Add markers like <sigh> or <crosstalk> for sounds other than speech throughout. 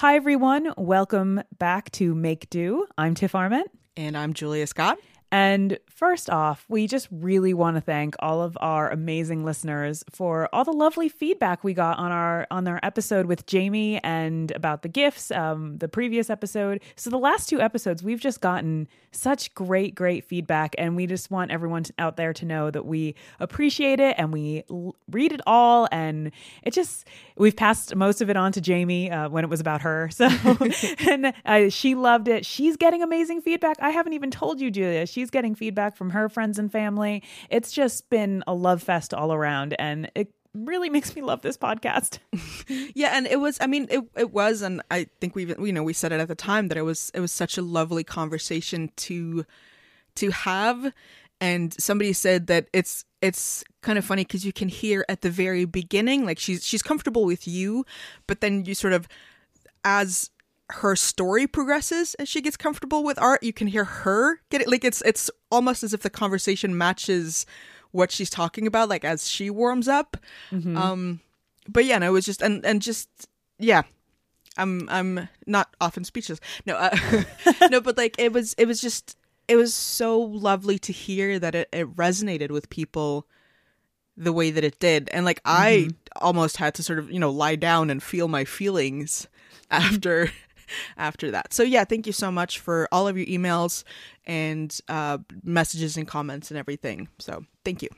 Hi, everyone. Welcome back to Make Do. I'm Tiff Arment. And I'm Julia Scott. And first off, we just really want to thank all of our amazing listeners for all the lovely feedback we got on our on our episode with Jamie and about the gifts, um, the previous episode. So the last two episodes, we've just gotten such great, great feedback, and we just want everyone out there to know that we appreciate it and we l- read it all. And it just we've passed most of it on to Jamie uh, when it was about her. <laughs> So <laughs> and uh, she loved it. She's getting amazing feedback. I haven't even told you, Julia. She she's getting feedback from her friends and family. It's just been a love fest all around, and it really <laughs> makes me love this podcast. <laughs> yeah, and it was I mean it it was and I think we you know we said it at the time that it was it was such a lovely conversation to to have and somebody said that it's it's kind of funny cuz you can hear at the very beginning like she's she's comfortable with you but then you sort of as her story progresses as she gets comfortable with art you can hear her get it like it's it's almost as if the conversation matches what she's talking about like as she warms up mm-hmm. um but yeah no it was just and and just yeah i'm i'm not often speechless no uh, <laughs> no but like it was it was just it was so lovely to hear that it, it resonated with people the way that it did and like mm-hmm. i almost had to sort of you know lie down and feel my feelings <laughs> after after that. So yeah, thank you so much for all of your emails and uh, messages and comments and everything. So thank you.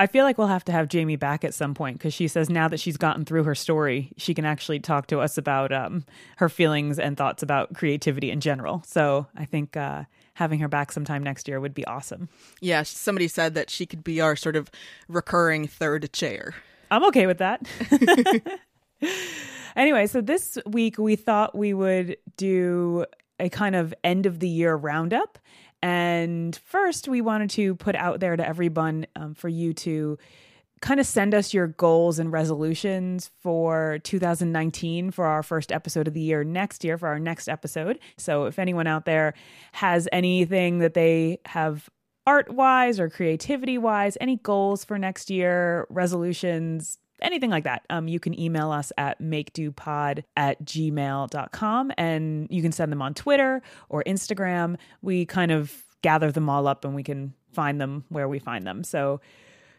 I feel like we'll have to have Jamie back at some point because she says now that she's gotten through her story, she can actually talk to us about um, her feelings and thoughts about creativity in general. So I think uh, having her back sometime next year would be awesome. Yeah, somebody said that she could be our sort of recurring third chair. I'm okay with that. <laughs> Anyway, so this week we thought we would do a kind of end of the year roundup. And first, we wanted to put out there to everyone um, for you to kind of send us your goals and resolutions for 2019 for our first episode of the year next year for our next episode. So if anyone out there has anything that they have art wise or creativity wise, any goals for next year, resolutions, anything like that, um, you can email us at makedopod at gmail.com and you can send them on Twitter or Instagram. We kind of gather them all up and we can find them where we find them. So,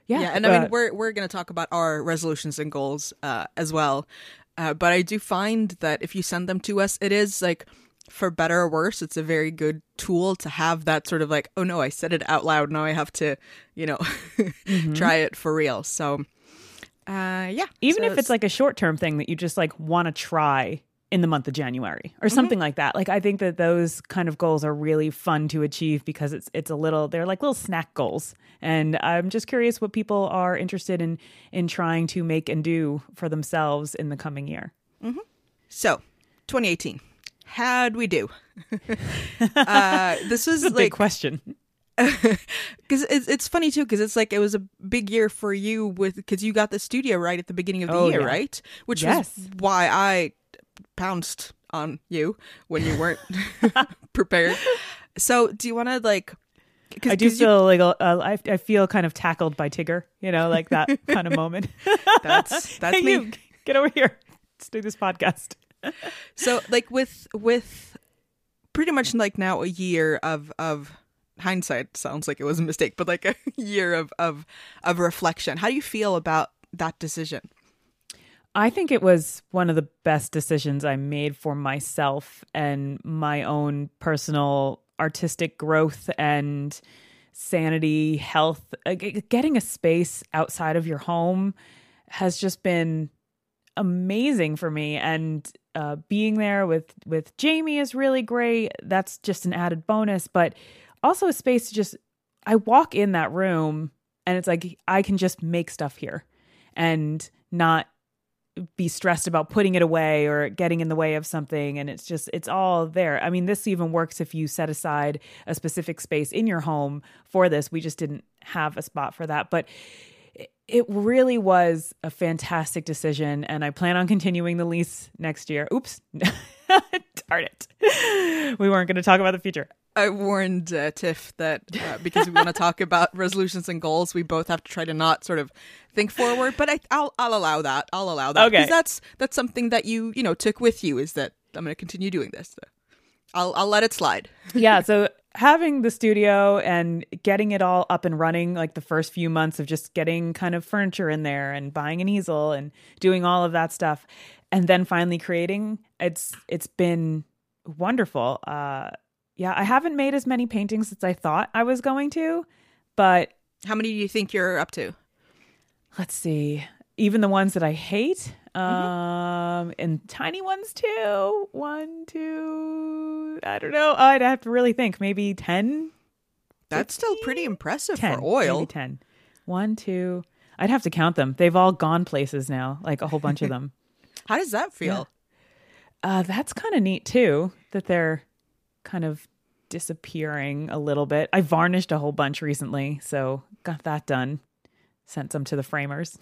yeah. Yeah. And I mean, we're, we're going to talk about our resolutions and goals uh, as well. Uh, but I do find that if you send them to us, it is like, for better or worse, it's a very good tool to have that sort of like, oh no, I said it out loud. Now I have to, you know, <laughs> mm-hmm. try it for real. So, uh, yeah. Even so if it's, it's like a short term thing that you just like want to try in the month of January or mm-hmm. something mm-hmm. like that. Like I think that those kind of goals are really fun to achieve because it's it's a little they're like little snack goals. And I'm just curious what people are interested in in trying to make and do for themselves in the coming year. Mm-hmm. So, 2018. How'd we do? <laughs> uh, this was a like, big question <laughs> because it's, it's funny too because it's like it was a big year for you with because you got the studio right at the beginning of the oh, year yeah. right which yes. was why i pounced on you when you weren't <laughs> <laughs> prepared so do you want to like Cause, I do feel you, like uh, I, I feel kind of tackled by Tigger, you know, like that kind of moment. that's that's hey, me. You, get over here. Let's do this podcast. so, like with with pretty much like now a year of of hindsight sounds like it was a mistake, but like <laughs> a year of of of reflection. How do you feel about that decision? I think it was one of the best decisions I made for myself and my own personal artistic growth and sanity, health. Getting a space outside of your home has just been amazing for me and uh, being there with with Jamie is really great. That's just an added bonus, but also a space to just I walk in that room and it's like I can just make stuff here and not be stressed about putting it away or getting in the way of something and it's just it's all there. I mean this even works if you set aside a specific space in your home for this. We just didn't have a spot for that, but it really was a fantastic decision and I plan on continuing the lease next year. Oops. <laughs> Darn it. We weren't going to talk about the future. I warned uh, Tiff that uh, because we want to talk about resolutions and goals, we both have to try to not sort of think forward. But I, will I'll allow that. I'll allow that okay. because that's that's something that you you know took with you is that I'm gonna continue doing this. I'll I'll let it slide. <laughs> yeah. So having the studio and getting it all up and running, like the first few months of just getting kind of furniture in there and buying an easel and doing all of that stuff, and then finally creating, it's it's been wonderful. Uh, yeah, I haven't made as many paintings as I thought I was going to, but how many do you think you're up to? Let's see. Even the ones that I hate, mm-hmm. um, and tiny ones too. One, two. I don't know. I'd have to really think. Maybe ten. That's 15? still pretty impressive 10, for oil. Maybe ten. One, two. I'd have to count them. They've all gone places now, like a whole bunch of <laughs> them. How does that feel? Yeah. Uh, that's kind of neat too. That they're kind of disappearing a little bit. I varnished a whole bunch recently, so got that done. Sent some to the framers.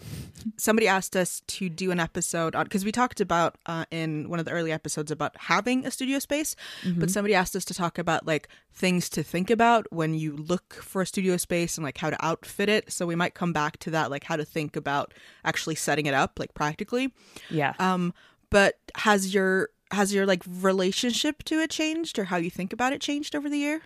Somebody asked us to do an episode on because we talked about uh, in one of the early episodes about having a studio space, mm-hmm. but somebody asked us to talk about like things to think about when you look for a studio space and like how to outfit it. So we might come back to that, like how to think about actually setting it up, like practically. Yeah. Um, but has your has your like relationship to it changed or how you think about it changed over the year?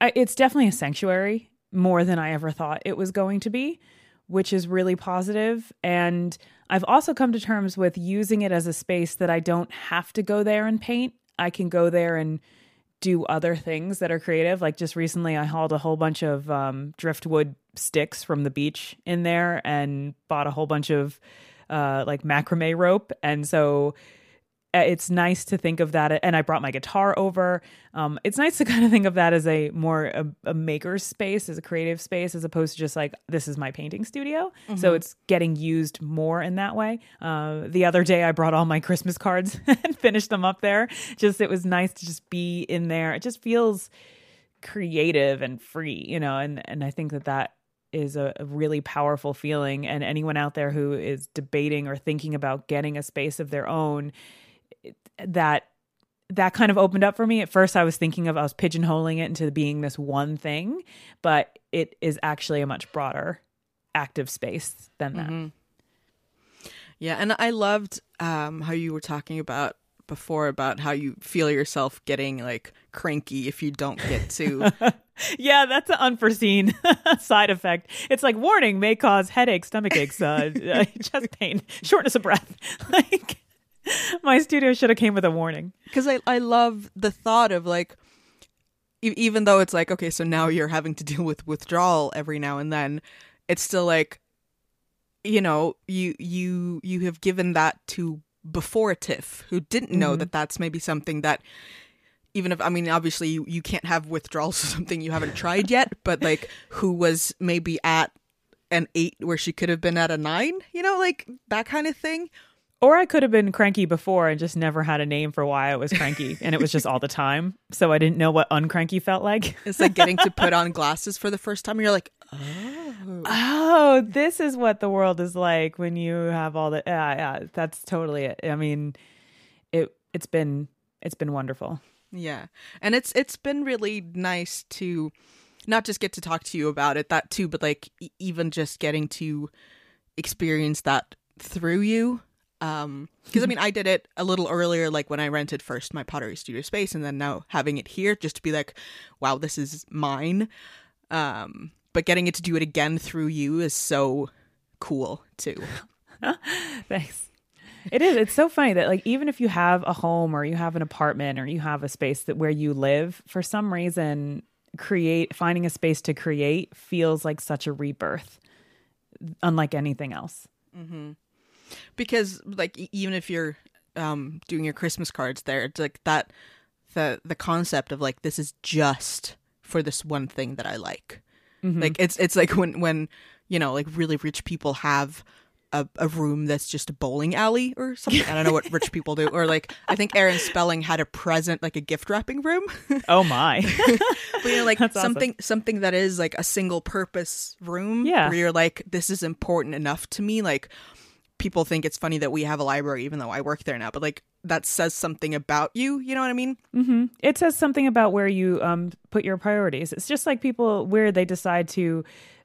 I, it's definitely a sanctuary more than I ever thought it was going to be, which is really positive. And I've also come to terms with using it as a space that I don't have to go there and paint. I can go there and do other things that are creative. Like just recently, I hauled a whole bunch of um, driftwood sticks from the beach in there and bought a whole bunch of uh, like macrame rope. And so it's nice to think of that and i brought my guitar over. Um, it's nice to <laughs> kind of think of that as a more a, a maker space as a creative space as opposed to just like this is my painting studio. Mm-hmm. so it's getting used more in that way. Uh, the other day i brought all my christmas cards <laughs> and finished them up there. Just it was nice to just be in there. It just feels creative and free you know and and i think that that is a, a, really powerful feeling. And anyone out there who is debating or thinking about getting a space of their own that that kind of opened up for me. At first, I was thinking of I was pigeonholing it into being this one thing, but it is actually a much broader active space than that. Mm-hmm. Yeah, and I loved um, how you were talking about before about how you feel yourself getting like cranky if you don't get to. <laughs> yeah, that's an unforeseen <laughs> side effect. It's like warning may cause headache, stomach aches, <laughs> uh, chest pain, shortness of breath. like <laughs> my studio should have came with a warning because I, I love the thought of like e- even though it's like okay so now you're having to deal with withdrawal every now and then it's still like you know you you you have given that to before tiff who didn't know mm-hmm. that that's maybe something that even if i mean obviously you, you can't have withdrawals <laughs> or something you haven't tried yet but like who was maybe at an eight where she could have been at a nine you know like that kind of thing or I could have been cranky before and just never had a name for why I was cranky. and it was just all the time. So I didn't know what uncranky felt like. It's like getting to put on <laughs> glasses for the first time. And you're like, oh. Oh, this is what the world is like when you have all the. Yeah, yeah, that's totally it. I mean, it it's been it's been wonderful. Yeah. And it's it's been really nice to not just get to talk to you about it, that too, but like even just getting to experience that through you um because i mean i did it a little earlier like when i rented first my pottery studio space and then now having it here just to be like wow this is mine. Um but getting it to do it again through you is so cool too. <laughs> Thanks. It is. It's so funny that like even if you have a home or you have an apartment or you have a space that where you live for some reason create finding a space to create feels like such a rebirth unlike anything else. Mm-hmm because like even if you're um doing your christmas cards there it's like that the the concept of like this is just for this one thing that i like mm-hmm. like it's it's like when when you know like really rich people have a, a room that's just a bowling alley or something. I don't know what rich people do. Or like I think Aaron Spelling had a present like a gift wrapping room. <laughs> oh my. but you know <laughs> like that's something awesome. something that is like a single purpose room. Yeah. Where you're like, this is important enough to me. Like people think it's funny that we have a library even though I work there now, but like that says something about you. You know what I mean? Mm-hmm. It says something about where you um, put your priorities. It's just like people where they decide to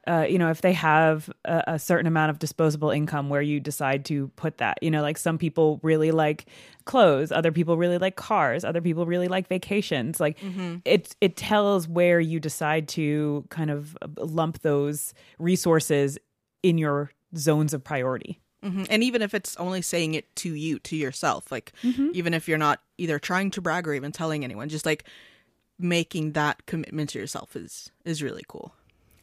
uh, you know, if they have a, a certain amount of disposable income where you decide to put that. You know, like some people really like clothes, other people really like cars, other people really like vacations. Like it it tells where you decide to kind of lump those resources in your zones of priority. Mhm. And even if it's only saying it to you, to yourself, like mm-hmm. even if you're not either trying to brag or even telling anyone, just like making that commitment to yourself is is really cool.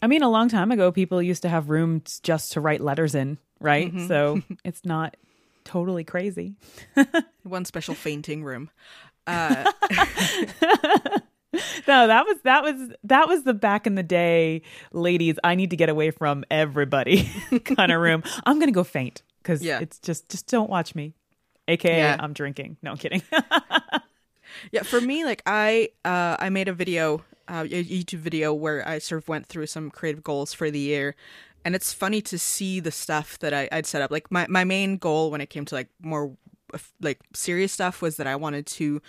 I mean, a long time ago, people used to have rooms just to write letters in, right? Mm-hmm. So <laughs> it's not totally crazy. <laughs> One special fainting room. <laughs> Uh, no, that was that was that was the back in the day, ladies. I need to get away from everybody kind of room. I'm gonna go faint because Yeah. it's just just don't watch me. AKA, Yeah. I'm drinking. No, I'm kidding. <laughs> Yeah, for me, like I uh I made a video, uh, a YouTube video where I sort of went through some creative goals for the year. And it's funny to see the stuff that I, I'd set up. Like my, my main goal when it came to like more like serious stuff was that I wanted to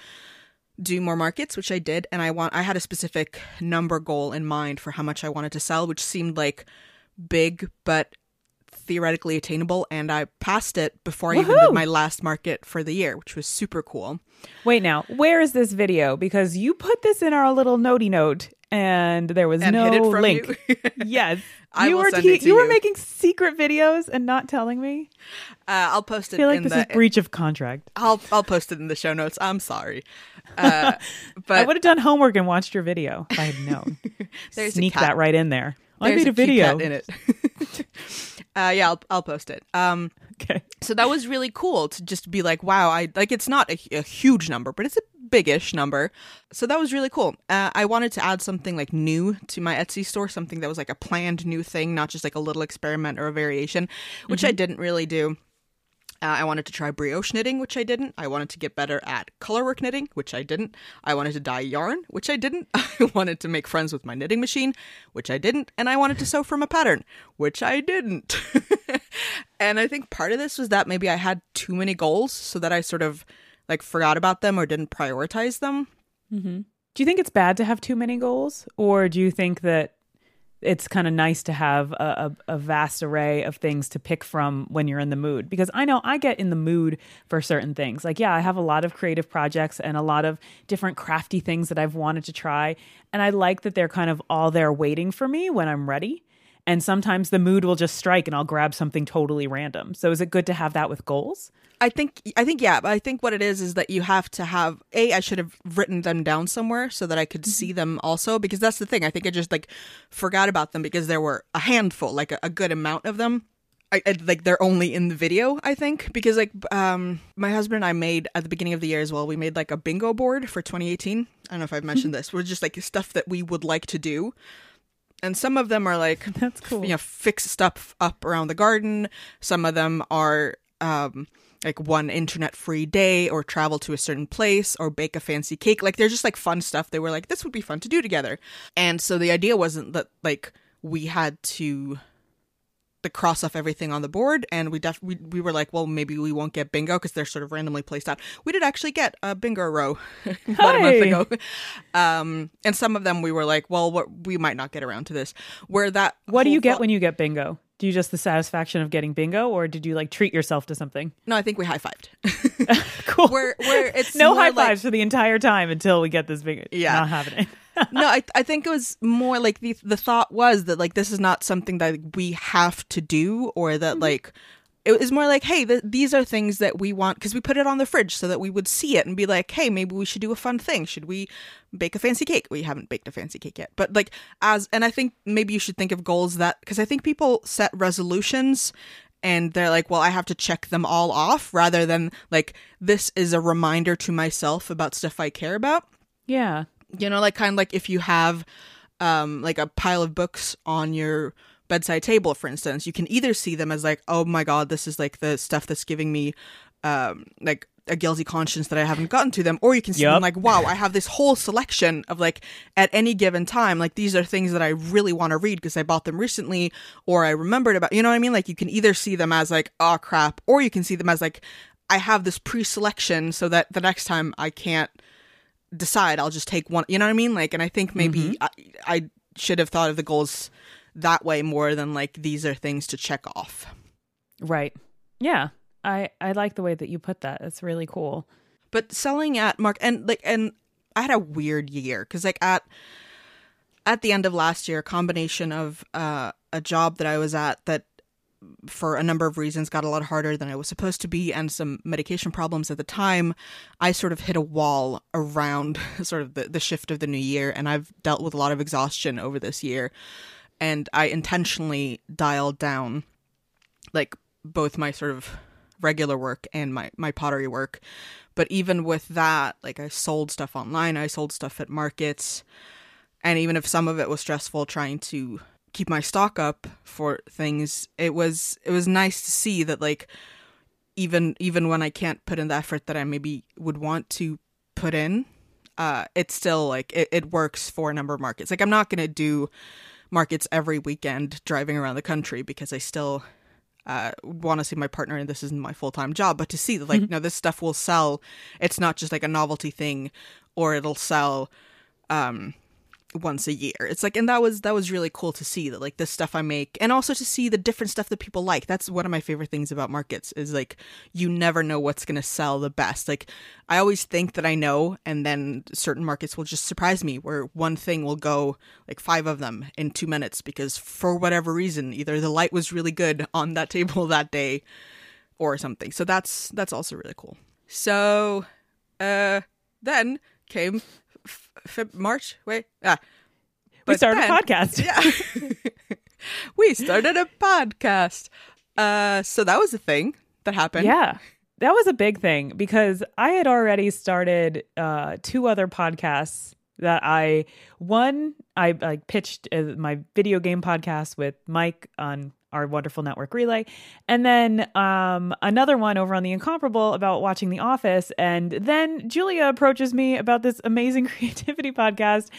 do more markets, which I did, and I want I had a specific number goal in mind for how much I wanted to sell, which seemed like big but theoretically attainable, and I passed it before I even did my last market for the year, which was super cool. Wait, now where is this video? Because you put this in our little notey note, and there was And no hid it from link. you. <laughs> <laughs> yes, I you were te- to you were making secret videos and not telling me. Uh, I'll post it I feel like in this the is breach of contract. I'll I'll post it in the show notes. I'm sorry, <laughs> uh, I would have done homework and watched your video if I had known. Sneak that right in there. I made a, video. in it. <laughs> uh, yeah, I'll I'll post it. Um, Okay. so that was really cool to just be like, wow, I like it's not a, a huge number, but it's a big-ish number. So that was really cool. Uh, I wanted to add something like new to my Etsy store, something that was like a planned new thing, not just like a little experiment or a variation, which I didn't really do. Uh, I wanted to try brioche knitting, which I didn't. I wanted to get better at colorwork knitting, which I didn't. I wanted to dye yarn, which I didn't. <laughs> I wanted to make friends with my knitting machine, which I didn't. And I wanted to sew from a pattern, which I didn't. <laughs> and I think part of this was that maybe I had too many goals, so that I sort of like forgot about them or didn't prioritize them. Do you think it's bad to have too many goals, or do you think that it's kind of nice to have a, a, a vast array of things to pick from when you're in the mood? Because I know I get in the mood for certain things. Like, yeah, I have a lot of creative projects and a lot of different crafty things that I've wanted to try, and I like that they're kind of all there waiting for me when I'm ready. And sometimes the mood will just strike, and I'll grab something totally random. So, is it good to have that with goals? I think I think yeah, but I think what it is is that you have to have a I should have written them down somewhere so that I could see them also because that's the thing. I think I just like forgot about them because there were a handful, like a, a good amount of them. I, I like they're only in the video, I think, because like um my husband and I made at the beginning of the year as well. We made like a bingo board for 2018. I don't know if I've mentioned this. We're just like stuff that we would like to do. And some of them are like <laughs> That's cool. you know fix stuff up around the garden some of them are um like one internet free day or travel to a certain place or bake a fancy cake. Like they're just like fun stuff they were like this would be fun to do together. And so the idea wasn't that like we had to the cross off everything on the board and we def- we, we were like well maybe we won't get bingo because they're sort of randomly placed out. We did actually get a bingo row <laughs> about a month ago. Um and some of them we were like well what, we might not get around to this. Where that What do you get when you get bingo? Do you just the satisfaction of getting bingo, or did you like treat yourself to something? no i think we high-fived <laughs> <laughs> Cool. where where it's no high like- fives for the entire time until we get this bingo. Yeah. not happening. <laughs> no, I, I think it was more like the the thought was that like this is not something that we have to do or that mm-hmm. like it was more like hey th- these are things that we want because we put it on the fridge so that we would see it and be like hey maybe we should do a fun thing. Should we bake a fancy cake? We haven't baked a fancy cake yet. But like as and i think maybe you should think of goals that because i think people set resolutions and they're like well i have to check them all off rather than like this is a reminder to myself about stuff i care about. Yeah. you know like kind of like if you have um like a pile of books on your bedside table for instance you can either see them as like oh my god this is like the stuff that's giving me um like a guilty conscience that I haven't gotten to them or you can see them like wow I have this whole selection of like at any given time like these are things that I really want to read because I bought them recently or I remembered about you know what I mean like you can either see them as like oh crap or you can see them as like I have this pre-selection so that the next time I can't decide I'll just take one. You know what I mean? Like, and I think maybe I, I should have thought of the goals that way more than like these are things to check off. Right. Yeah. I I like the way that you put that. It's really cool. But selling at Mark and like and I had a weird year cuz like at at the end of last year, a combination of uh, a job that I was at that for a number of reasons got a lot harder than I was supposed to be and some medication problems at the time, I sort of hit a wall around <laughs> sort of the, the shift of the new year and I've dealt with a lot of exhaustion over this year. And I intentionally dialed down like both my sort of regular work and my, my pottery work. But even with that, like I sold stuff online, I sold stuff at markets. And even if some of it was stressful trying to keep my stock up for things, it was it was nice to see that like even even when I can't put in the effort that I maybe would want to put in, uh, it's still like it, it works for a number of markets. Like I'm not gonna do markets every weekend driving around the country because I still uh, want to see my partner and this isn't my full-time job but to see that like mm-hmm. know this stuff will sell it's not just like a novelty thing or it'll sell um once a year. It's like and that was that was really cool to see that like this stuff I make and also to see the different stuff that people like. That's one of my favorite things about markets is like you never know what's going to sell the best. Like I always think that I know and then certain markets will just surprise me where one thing will go like five of them in 2 minutes because for whatever reason either the light was really good on that <laughs> table that day or something. So that's that's also really cool. So uh then came Feb- March. Wait, ah, we started then, a podcast. Yeah, <laughs> we started a podcast. Uh, so that was a thing that happened. Yeah, that was a big thing because I had already started uh, two other podcasts that I one I like pitched uh, my video game podcast with Mike on our wonderful network relay. And then um, another one over on the incomparable about watching the office. And then julia approaches me about this amazing <laughs> creativity podcast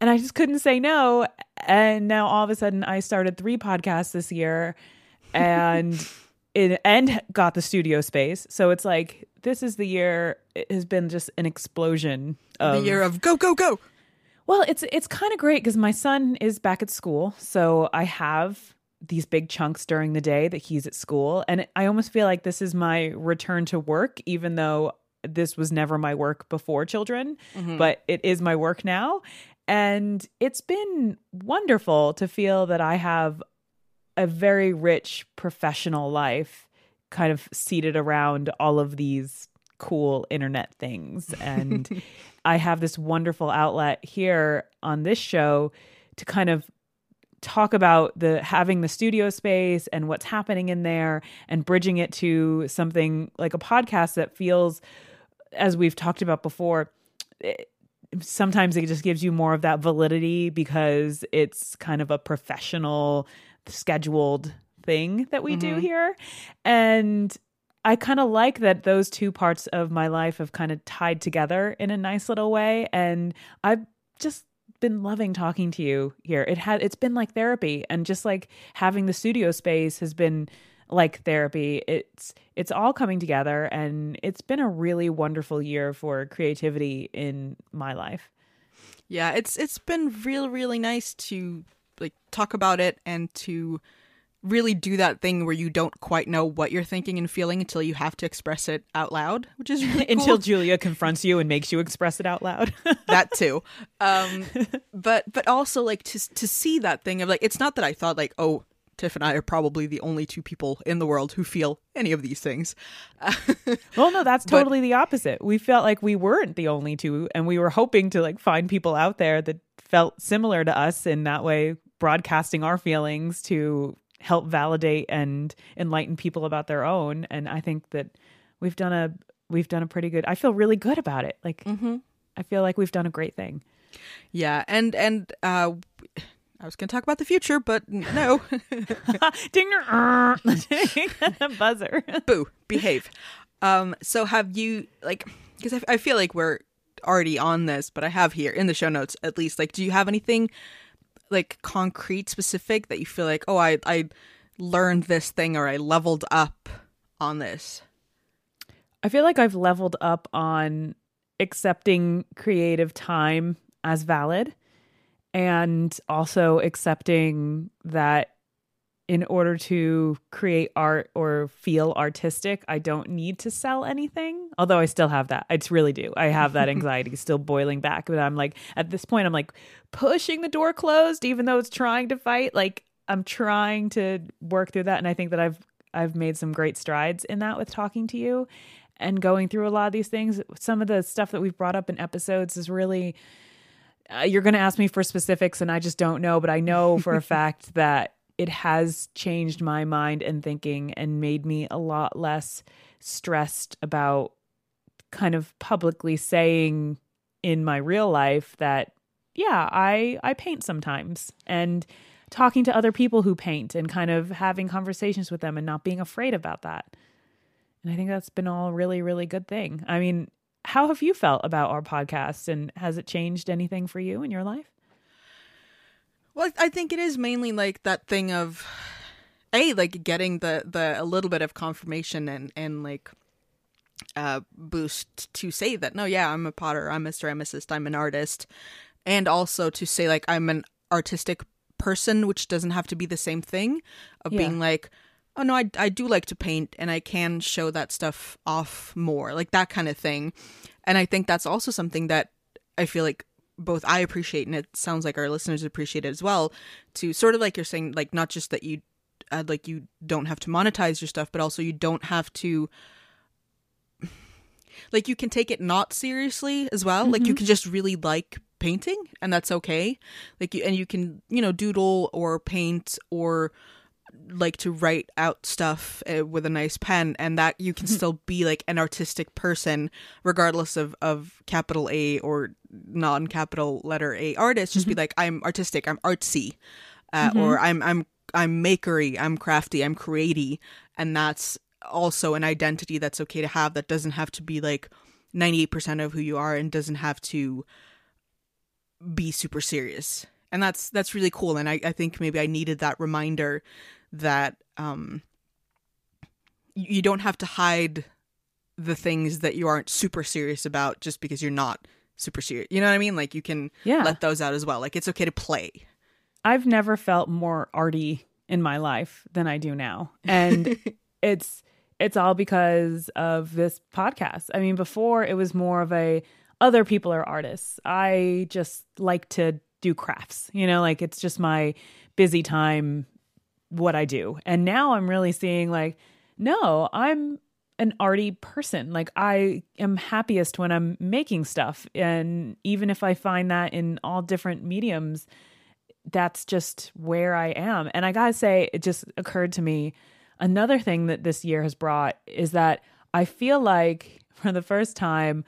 and i just couldn't say no. And now all of a sudden i started three podcasts this year and <laughs> it, and got the studio space. So it's like this is the year it has been just an explosion of the year of go go go! Well it's it's kind of great because my son is back at school so i have these big chunks during the day that he's at school. And I almost feel like this is my return to work, even though this was never my work before children, mm-hmm. but it is my work now. And it's been wonderful to feel that I have a very rich professional life kind of seated around all of these cool internet things. <laughs> And I have this wonderful outlet here on this show to kind of talk about the having the studio space and what's happening in there and bridging it to something like a podcast that feels as we've talked about before it, sometimes it just gives you more of that validity because it's kind of a professional scheduled thing that we mm-hmm. do here and I kind of like that those two parts of my life have kind of tied together in a nice little way and I've just been loving talking to you here. It had it's been like therapy and just like having the studio space has been like therapy. It's it's all coming together and it's been a really wonderful year for creativity in my life. Yeah, it's it's been real really nice to like talk about it and to really do that thing where you don't quite know what you're thinking and feeling until you have to express it out loud, which is really <laughs> cool. until Julia confronts you and makes you express it out loud. <laughs> that too. Um, but but also like to to see that thing of like it's not that I thought like oh Tiff and I are probably the only two people in the world who feel any of these things. <laughs> well, no, that's totally but, the opposite. We felt like we weren't the only two, and we were hoping to like find people out there that felt similar to us in that way, broadcasting our feelings to help validate and enlighten people about their own and i think that we've done a we've done a pretty good i feel really good about it like mm-hmm. i feel like we've done a great thing yeah and and uh I was going to talk about the future, but no. <laughs> Ding <laughs> buzzer. Boo, behave. Um, so have you like? Because I, I feel like we're already on this, but I have here in the show notes at least. Like, do you have anything like concrete specific that you feel like oh i i learned this thing or i leveled up on this. I feel like i've leveled up on accepting creative time as valid and also accepting that in order to create art or feel artistic, I don't need to sell anything. Although I still have that. I really do. I have that <laughs> anxiety still boiling back. But I'm like, at this point, I'm like pushing the door closed, even though it's trying to fight. Like I'm trying to work through that. And I think that I've I've made some great strides in that with talking to you and going through a lot of these things. Some of the stuff that we've brought up in episodes is really uh, you're going to ask me for specifics and I just don't know, but I know for a <laughs> fact that it has changed my mind and thinking and made me a lot less stressed about kind of publicly saying in my real life that yeah, I I paint sometimes and talking to other people who paint and kind of having conversations with them and not being afraid about that. And I think that's been all really really good thing. I mean, how have you felt about our podcast and has it changed anything for you in your life? Well, I think it is mainly like that thing of a like getting the the a little bit of confirmation and and like uh boost to say that no, yeah, I'm a potter, I'm a ceramicist, I'm an artist, and also to say like I'm an artistic person, which doesn't have to be the same thing of Yeah. being like. Oh no, I, I do like to paint and I can show that stuff off more, like that kind of thing. And I think that's also something that I feel like both I appreciate and it sounds like our listeners appreciate it as well. To sort of like you're saying, like not just that you, uh, like you don't have to monetize your stuff, but also you don't have to, <sighs> like you can take it not seriously as well. Like you can just really like painting and that's okay. Like you and you can you know doodle or paint or like to write out stuff uh, with a nice pen and that you can still be like an artistic person regardless of of capital A or non-capital letter A artist. Just be like I'm artistic. I'm artsy uh, or I'm I'm I'm makery. I'm crafty. I'm creaty. And that's also an identity that's okay to have that doesn't have to be like 98% of who you are and doesn't have to be super serious. And that's that's really cool. And I, I think maybe i needed that reminder that um you don't have to hide the things that you aren't super serious about just because you're not super serious you know what i mean like you can Yeah. let those out as well like it's okay to play I've never felt more arty in my life than I do now. And <laughs> it's it's all because of this podcast. I mean, before it was more of a other people are artists. I just like to do crafts. You know, like it's just my busy time what I do. And now I'm really seeing like no, I'm an arty person. Like I am happiest when I'm making stuff and even if I find that in all different mediums, that's just where I am. And I gotta say, it just occurred to me another thing that this year has brought is that I feel like <laughs> for the first time,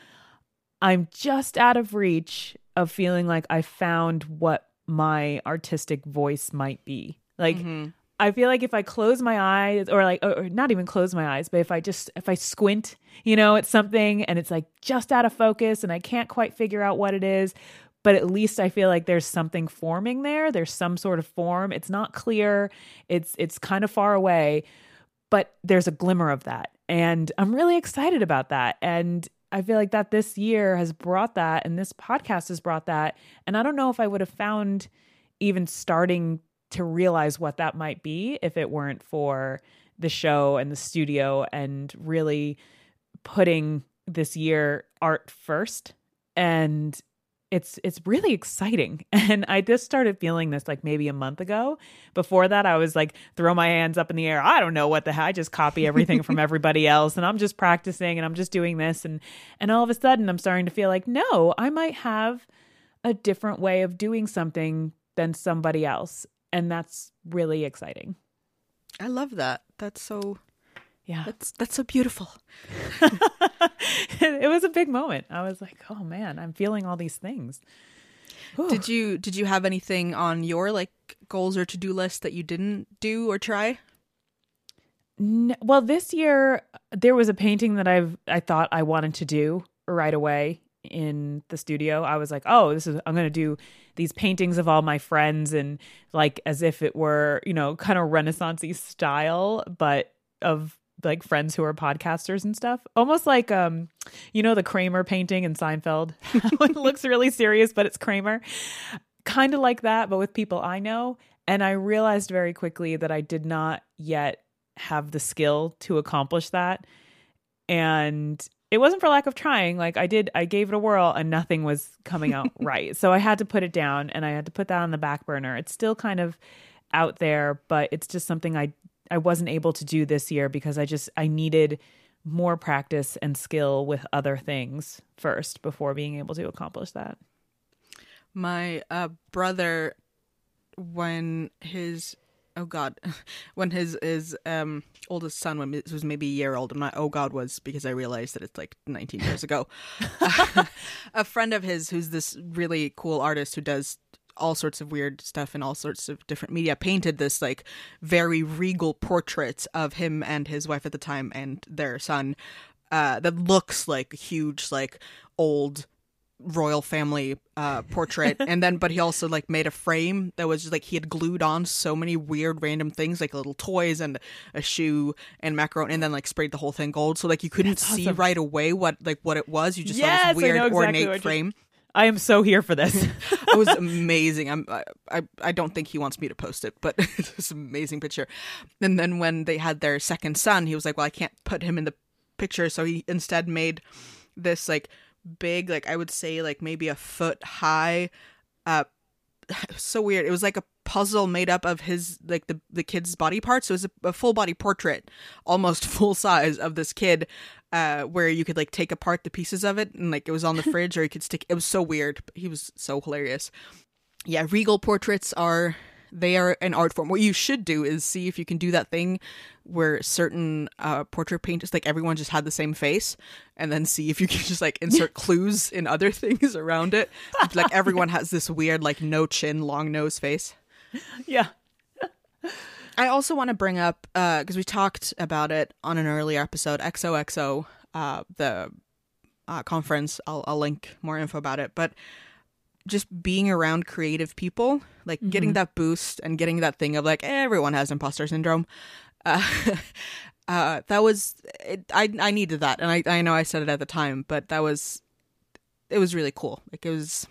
I'm just out of reach of feeling like I found what my artistic voice might be. Like, mm-hmm. I feel like if I close my eyes, or like, or not even close my eyes, but if I just, if I squint, you know, at something and it's like just out of focus and I can't quite figure out what it is, but at least I feel like there's something forming there. There's some sort of form. It's not clear. It's it's kind of far away, but there's a glimmer of that. And I'm really excited about that. And I feel like that this year has brought that and this podcast has brought that. And I don't know if I would have found even starting to realize what that might be if it weren't for the show and the studio and really putting this year art first. And it's it's really exciting. <laughs> And i just started feeling this like maybe a month ago. Before that i was like throw my hands up in the air. I don't know what the hell i just copy everything from <laughs> everybody else and i'm just practicing and i'm just doing this. And and all of a sudden i'm starting to feel like no i might have a different way of doing something than somebody else and that's really exciting. I love that. That's so yeah. that's that's so beautiful. <laughs> It was a big moment. I was like oh man i'm feeling all these things. Whew. did you did you have anything on your like goals or to-do list that you didn't do or try? N- well, this year there was a painting that I've I thought I wanted to do right away in the studio. I was like, "Oh, this is I'm going to do these paintings of all my friends and like as if it were, you know, kind of renaissancey style, but of like friends who are podcasters and stuff. Almost like um you know the Kramer painting in Seinfeld. <laughs> it looks really serious, but it's Kramer. kind of like that, but with people I know. And I realized very quickly that I did not yet have the skill to accomplish that. And it wasn't for lack of trying. Like I did, I gave it a whirl and nothing was coming out <laughs> right. So I had to put it down and I had to put that on the back burner. It's still kind of out there, but it's just something I I wasn't able to do this year because I just I needed more practice and skill with other things first before being able to accomplish that. My uh, brother, when his oh god, <laughs> when his his um oldest son was maybe a year old, and my oh god was because I realized that it's like 19 years ago. <laughs> <laughs> a friend of his who's this really cool artist who does all sorts of weird stuff in all sorts of different media painted this like very regal portrait of him and his wife at the time and their son uh, that looks like a huge like old royal family uh, portrait <laughs> and then but he also like made a frame that was just like he had glued on so many weird random things like little toys and a shoe and macaroni and then like sprayed the whole thing gold so like you couldn't That's see awesome. right away what like what it was you just Yes, saw this weird exactly ornate frame I am so here for this. <laughs> it was <laughs> amazing. I'm I, I I don't think he wants me to post it, but it was an amazing picture. And then when they had their second son, he was like, "Well, I can't put him in the picture," so he instead made this like big, like I would say, like maybe a foot high. Uh, <laughs> so weird. It was like a puzzle made up of his like the the kid's body parts. So it was a, a full body portrait, almost <laughs> full size of this kid, uh, where you could like take apart the pieces of it and like it was on the <laughs> fridge, or you could stick. It was so weird. He was so hilarious. Yeah, regal portraits are they are an art form. What you should do is see if you can do that thing where certain uh, portrait painters, like everyone just had the same face, and then see if you can <laughs> just like insert <laughs> clues in other <laughs> things around it. Like everyone has this weird, like no chin, long nose face. yeah. I also want to bring up because we talked about it on an earlier episode, XOXO, uh, the uh, conference. I'll, I'll link more info about it, but just being around creative people, like getting that boost and getting that thing of like everyone has imposter syndrome. Uh, <laughs> uh, that was it, I I needed that, and I I know I said it at the time, but that was it was really cool. Like it was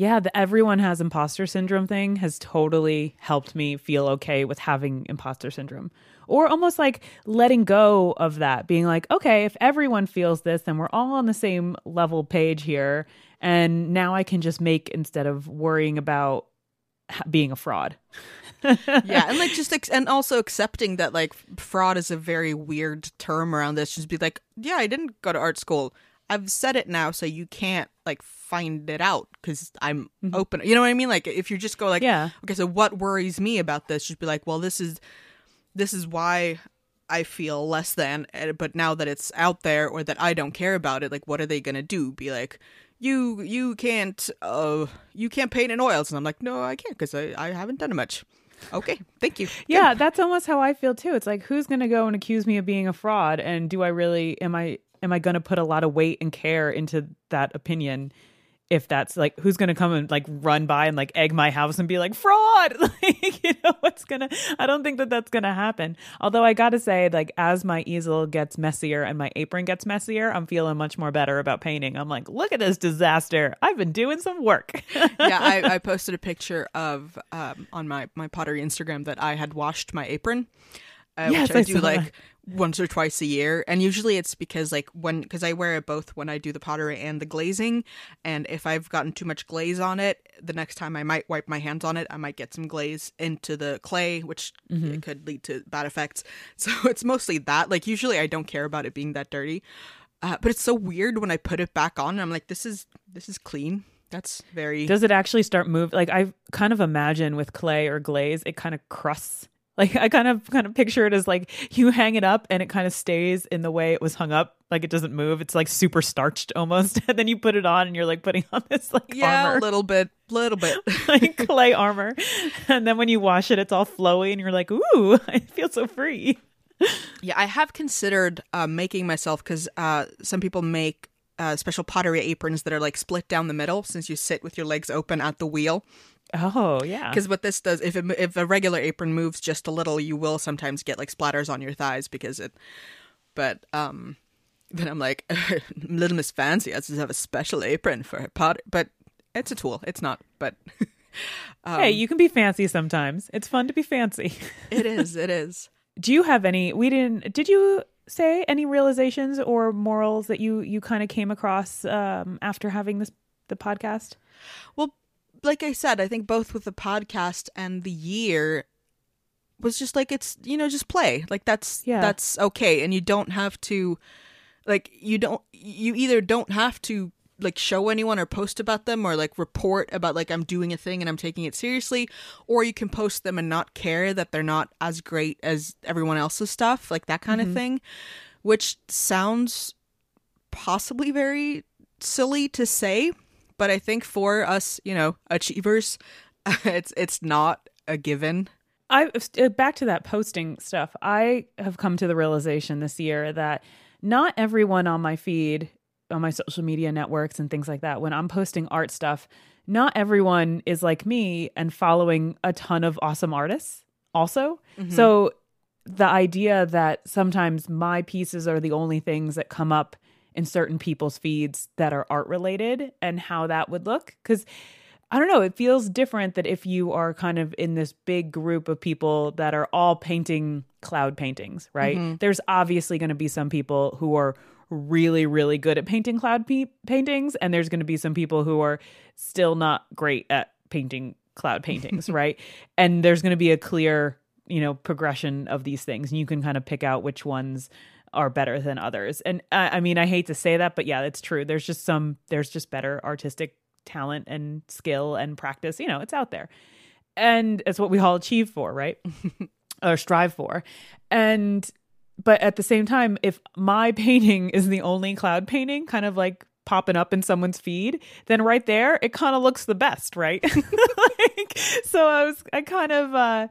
Yeah, the everyone has imposter syndrome thing has totally helped me feel okay with having imposter syndrome. Or almost like letting go of that, being like, okay, if everyone feels this, then we're all on the same level page here. And now I can just make instead of worrying about being a fraud. <laughs> yeah, and like just ex- and also accepting that like fraud is a very weird term around this. Just be like, yeah, I didn't go to art school. I've said it now, so you can't like find it out because I'm open. You know what I mean? Like if you just go like, Yeah. okay, so what worries me about this? Just be like, well, this is this is why I feel less than. eh, But now that it's out there, or that I don't care about it, like what are they gonna do? Be like. You you can't uh you can't paint in oils and I'm like no I can't because I, I haven't done it much. Okay, thank you. Yeah, that's almost how I feel too. It's like who's going to go and accuse me of being a fraud and do I really am I am I going to put a lot of weight and care into that opinion if that's like who's going to come and like run by and like egg my house and be like fraud <laughs> like you know what's going to I don't think that that's going to happen. Although I got to say like as my easel gets messier and my apron gets messier, I'm feeling much more better about painting. I'm like, look at this disaster. I've been doing some work. <laughs> yeah, I, I posted a picture of um, on my my pottery Instagram that I had washed my apron, uh, Yes, which I, I do like that. once or twice a year, and usually it's because like when because I wear it both when I do the pottery and the glazing, and if I've gotten too much glaze on it, the next time I might wipe my hands on it, I might get some glaze into the clay, which Mm-hmm. it could lead to bad effects. <laughs> So it's mostly that. Like usually I don't care about it being that dirty. Uh, but it's so weird when I put it back on and I'm like, this is this is clean. That's very Does it actually start move? Like I kind of imagine with clay or glaze, it kind of crusts. Like I kind of kind of picture it as like you hang it up and it kind of stays in the way it was hung up. Like it doesn't move. It's like super starched almost. <laughs> And then you put it on and you're like putting on this like yeah, armor, a little bit, little bit. <laughs> like clay armor. And then when you wash it, it's all flowy and you're like, ooh, <laughs> I feel so free. yeah, I have considered uh, making myself because uh, some people make uh, special pottery aprons that are like split down the middle, since you sit with your legs open at the wheel. Oh yeah. Because what this does, if it, if a regular apron moves just a little, you will sometimes get like splatters on your thighs because it. But um, then I'm like, <laughs> Little Miss Fancy has to have a special apron for her pot, but it's a tool. It's not, but <laughs> hey, you can be fancy sometimes. It's fun to be fancy. <laughs> it is. It is. Do you have any? We didn't. Did you say any realizations or morals that you you kind of came across um, after having this the podcast? Well, like I said, I think both with the podcast and the year was just like it's you know just play. Like that's Yeah. that's okay. And you don't have to like you don't you either don't have to like show anyone or post about them or like report about like I'm doing a thing and I'm taking it seriously or you can post them and not care that they're not as great as everyone else's stuff like that kind of mm-hmm. thing which sounds possibly very silly to say but I think for us you know achievers <laughs> it's it's not a given I uh, back to that posting stuff. I have come to the realization this year that not everyone on my feed, on my social media networks and things like that, when I'm posting art stuff, not everyone is like me and following a ton of awesome artists also. So the idea that sometimes my pieces are the only things that come up in certain people's feeds that are art related and how that would look cuz I don't know, it feels different that if you are kind of in this big group of people that are all painting cloud paintings, right? Mm-hmm. There's obviously going to be some people who are really really good at painting cloud pe- paintings and there's going to be some people who are still not great at painting cloud paintings, <laughs> right? And there's going to be a clear, you know, progression of these things and you can kind of pick out which ones are better than others. And I, I mean, I hate to say that, but yeah, it's true. There's just some there's just better artistic talent and skill and practice. You know, it's out there. And it's what we all achieve for, right? <laughs> or strive for. And but at the same time, if my <laughs> painting is the only cloud painting, kind of like popping up in someone's feed, then right there it kind of looks the best, right? <laughs> like, so I was I kind of uh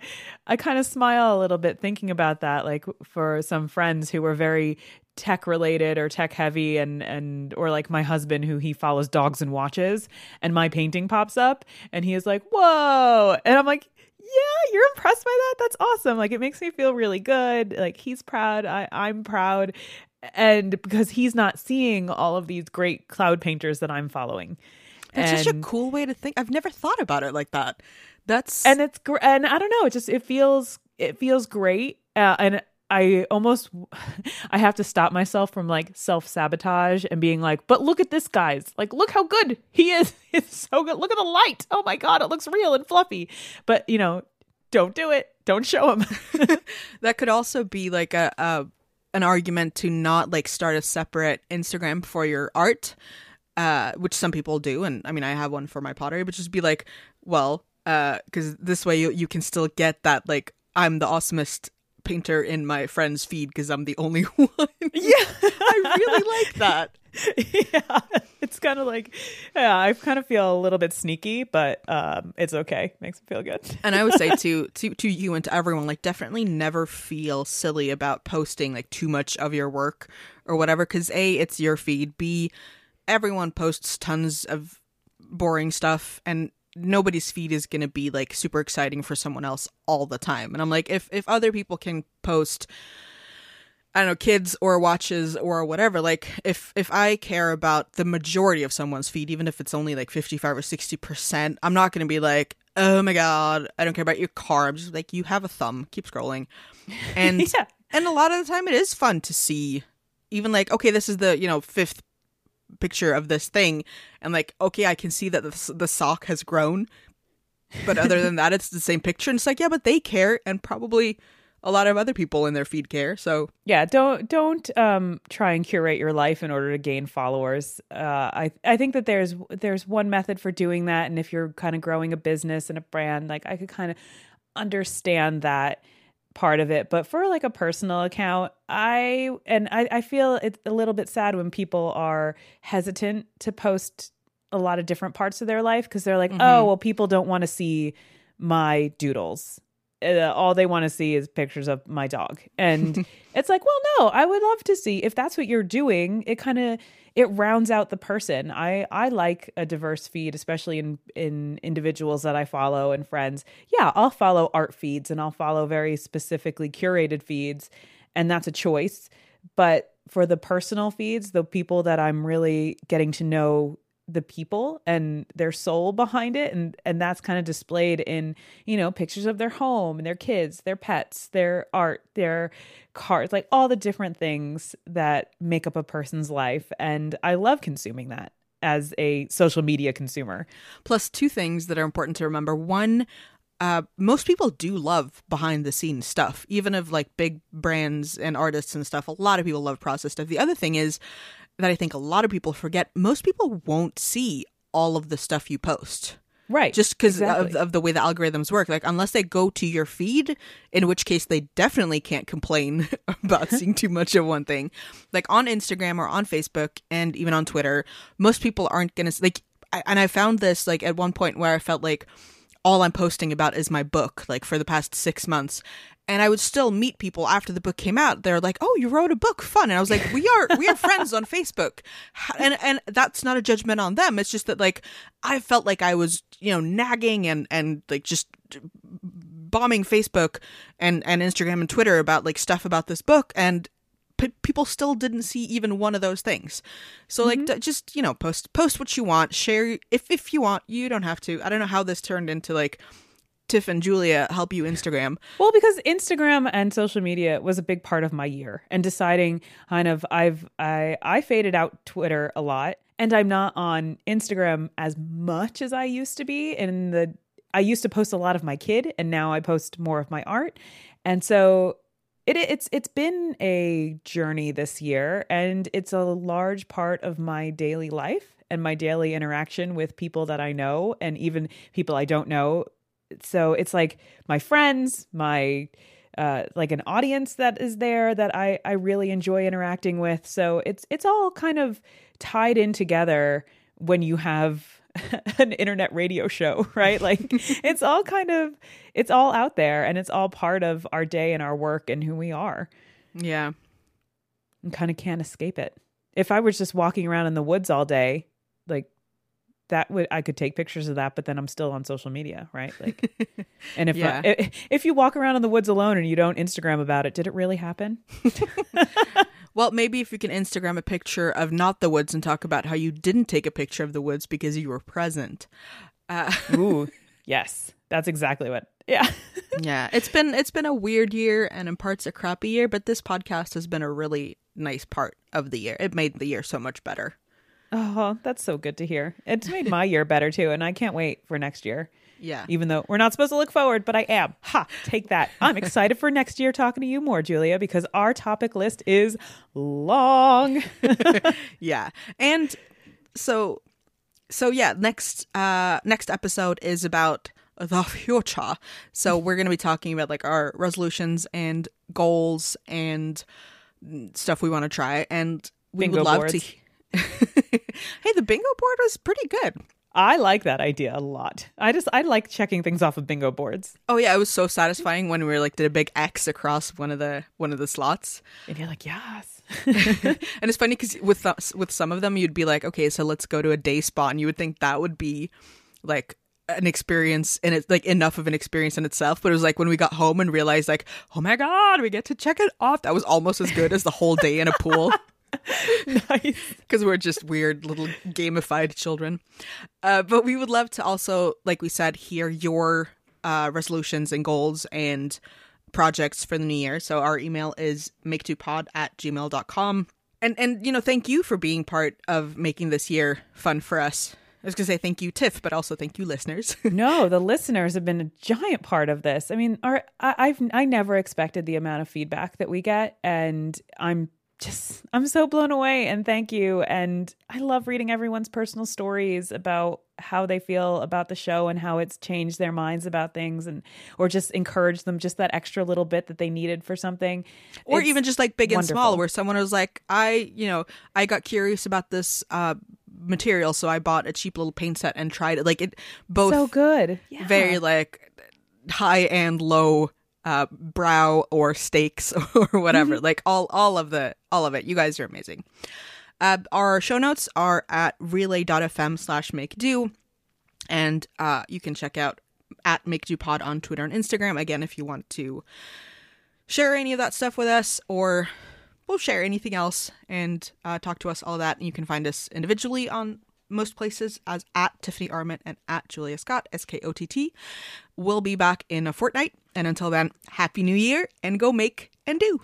I kind of smile a little bit thinking about that like for some friends who were very tech related or tech heavy and and or like my husband who he follows dogs and watches and my painting pops up and he is like, "Whoa." And I'm like, yeah, you're impressed by that. That's awesome. Like it makes me feel really good. Like he's proud. I, I'm proud. And because he's not seeing all of these great cloud painters that I'm following. That's such a cool way to think. I've never thought about it like that. That's and it's gr- and I don't know. It just it feels it feels great. Uh, and I almost <laughs> I have to stop myself from like self sabotage and being like, but look at this guys. Like look how good he is. <laughs> It's so good. Look at the light. Oh my god, it looks real and fluffy. But you know, don't do it. Don't show him. <laughs> that could also be like a, a an argument to not like start a separate Instagram for your art, uh, which some people do, and I mean I have one for my pottery, but just be like, well, because this way you you can still get that like I'm the awesomest painter in my friend's feed because I'm the only <laughs> one. yeah. I really like that. <laughs> yeah, it's kind of like, yeah, I kind of feel a little bit sneaky, but um, it's okay. Makes me feel good. and I would say <laughs> to to to you and to everyone, like definitely never feel silly about posting like too much of your work or whatever. Because a, it's your feed. B, everyone posts tons of boring stuff, and nobody's feed is gonna be like super exciting for someone else all the time. And I'm like, if if other people can post. I don't know, kids or watches or whatever. Like, if if I care about the majority of someone's feed, even if it's only like fifty five or sixty percent, I'm not going to be like, oh my god, I don't care about your car. I'm just like, you have a thumb, keep scrolling, <laughs> and Yeah. and a lot of the time it is fun to see, even like, okay, this is the you know fifth picture of this thing, and like, okay, I can see that the the sock has grown, but other than <laughs> that, it's the same picture, and it's like, yeah, but they care, and probably a lot of other people in their feed care, so. Yeah, don't don't um, try and curate your life in order to gain followers. Uh, I I think that there's there's one method for doing that, and if you're kind of growing a business and a brand, like I could kind of understand that part of it. But for like a personal account, I and I, I feel it's a little bit sad when people are hesitant to post a lot of different parts of their life because they're like, oh, well, people don't want to see my doodles. Uh, all they want to see is pictures of my dog. And <laughs> it's like well no i would love to see if that's what you're doing it kind of it rounds out the person. I i like a diverse feed especially in in individuals that i follow and friends. Yeah i'll follow art feeds and i'll follow very specifically curated feeds and that's a choice. But for the personal feeds the people that i'm really getting to know the people and their soul behind it and and that's kind of displayed in you know pictures of their home and their kids their pets their art their cars like all the different things that make up a person's life and i love consuming that as a social media consumer Plus, two things that are important to remember. One, uh, most people do love behind the scenes stuff, even of like big brands and artists and stuff. A lot of people love process stuff. The other thing is that I think a lot of people forget most people won't see all of the stuff you post. right Just because exactly. of, of the way the algorithms work. Like, unless they go to your feed, in which case they definitely can't complain <laughs> about uh-huh. seeing too much of one thing. Like on Instagram or on Facebook and even on Twitter, most people aren't going to, like, I, and I found this like at one point where I felt like all I'm posting about is my book, like for the past six months. And I would still meet people after the book came out. They're like, "Oh, you wrote a book, fun!" And I was like, "We are we are friends on Facebook," and and that's not a judgment on them. It's just that like I felt like I was you know nagging and and like just bombing Facebook and and Instagram and Twitter about like stuff about this book, and p- people still didn't see even one of those things. So like mm-hmm. d- just you know post post what you want, share if if you want. You don't have to. I don't know how this turned into like Tiff and Julia help you Instagram. Well, because Instagram and social media was a big part of my year and deciding kind of I've I I faded out Twitter a lot and I'm not on Instagram as much as I used to be in the I used to post a lot of my kid and now I post more of my art. And so it it's it's been a journey this year and it's a large part of my daily life and my daily interaction with people that I know and even people I don't know so it's like my friends my uh, like an audience that is there that I, I really enjoy interacting with. So it's it's all kind of tied in together when you have <laughs> an internet radio show <laughs> right? Like <laughs> it's all kind of it's all out there and it's all part of our day and our work and who we are. Yeah. and kind of can't escape it. If i was just walking around in the woods all day that would i could take pictures of that but then i'm still on social media right like <laughs> and if Yeah. I, if you walk around in the woods alone and you don't instagram about it did it really happen <laughs> Well, maybe if you can Instagram a picture of not the woods and talk about how you didn't take a picture of the woods because you were present. Uh, ooh <laughs> yes that's exactly what yeah yeah, it's been it's been a weird year and in parts a crappy year, but this podcast has been a really nice part of the year. It made the year so much better. Oh that's so good to hear it's made <laughs> my year better too and i can't wait for next year Yeah. even though we're not supposed to look forward, but I am. Ha, take that. I'm excited for next year talking to you more, Julia, because our topic list is long. <laughs> yeah and so so yeah next uh next episode is about the <laughs> future so we're going to be talking about like our resolutions and goals and stuff we want to try and we Bingo would love boards. to <laughs> hey the bingo board was pretty good I like that idea a lot. I just I like checking things off of bingo boards. oh yeah it was so satisfying when we were like did a big x across one of the one of the slots And you're like, yes. <laughs> <laughs> and it's funny because with th- with some of them you'd be like okay so let's go to a day spot and you would think that would be like an experience and it's like enough of an experience in itself but it was like when we got home and realized like oh my god we get to check it off that was almost as good as the whole day in a pool nice. <laughs> because we're just weird little gamified children. Uh, but we would love to also like we said hear your uh, resolutions and goals and projects for the new year. So our email is makedopod at gmail.com and and you know thank you for being part of making this year fun for us. I was gonna say thank you tiff but also thank you listeners. <laughs> No, the listeners have been a giant part of this. I mean, our I, I've I never expected the amount of feedback that we get, and I'm just I'm so blown away. And thank you. And I love reading everyone's personal stories about how they feel about the show and how it's changed their minds about things, and or just encourage them just that extra little bit that they needed for something, or It's even just like big and small where someone was like i you know i got curious about this uh material so i bought a cheap little paint set and tried it like it both so good. Yeah. very like high and low uh brow or stakes <laughs> or whatever. Like all all of the all of it. You guys are amazing. Uh our show notes are at relay.fm slash make do. And uh you can check out at make do pod on twitter and instagram. Again if you want to share any of that stuff with us or we'll share anything else and uh, talk to us all that. And you can find us individually on most places as at Tiffany Arment and at Julia Skott, S K O T T. We'll be back in a fortnight. And until then, Happy New Year and go make and do.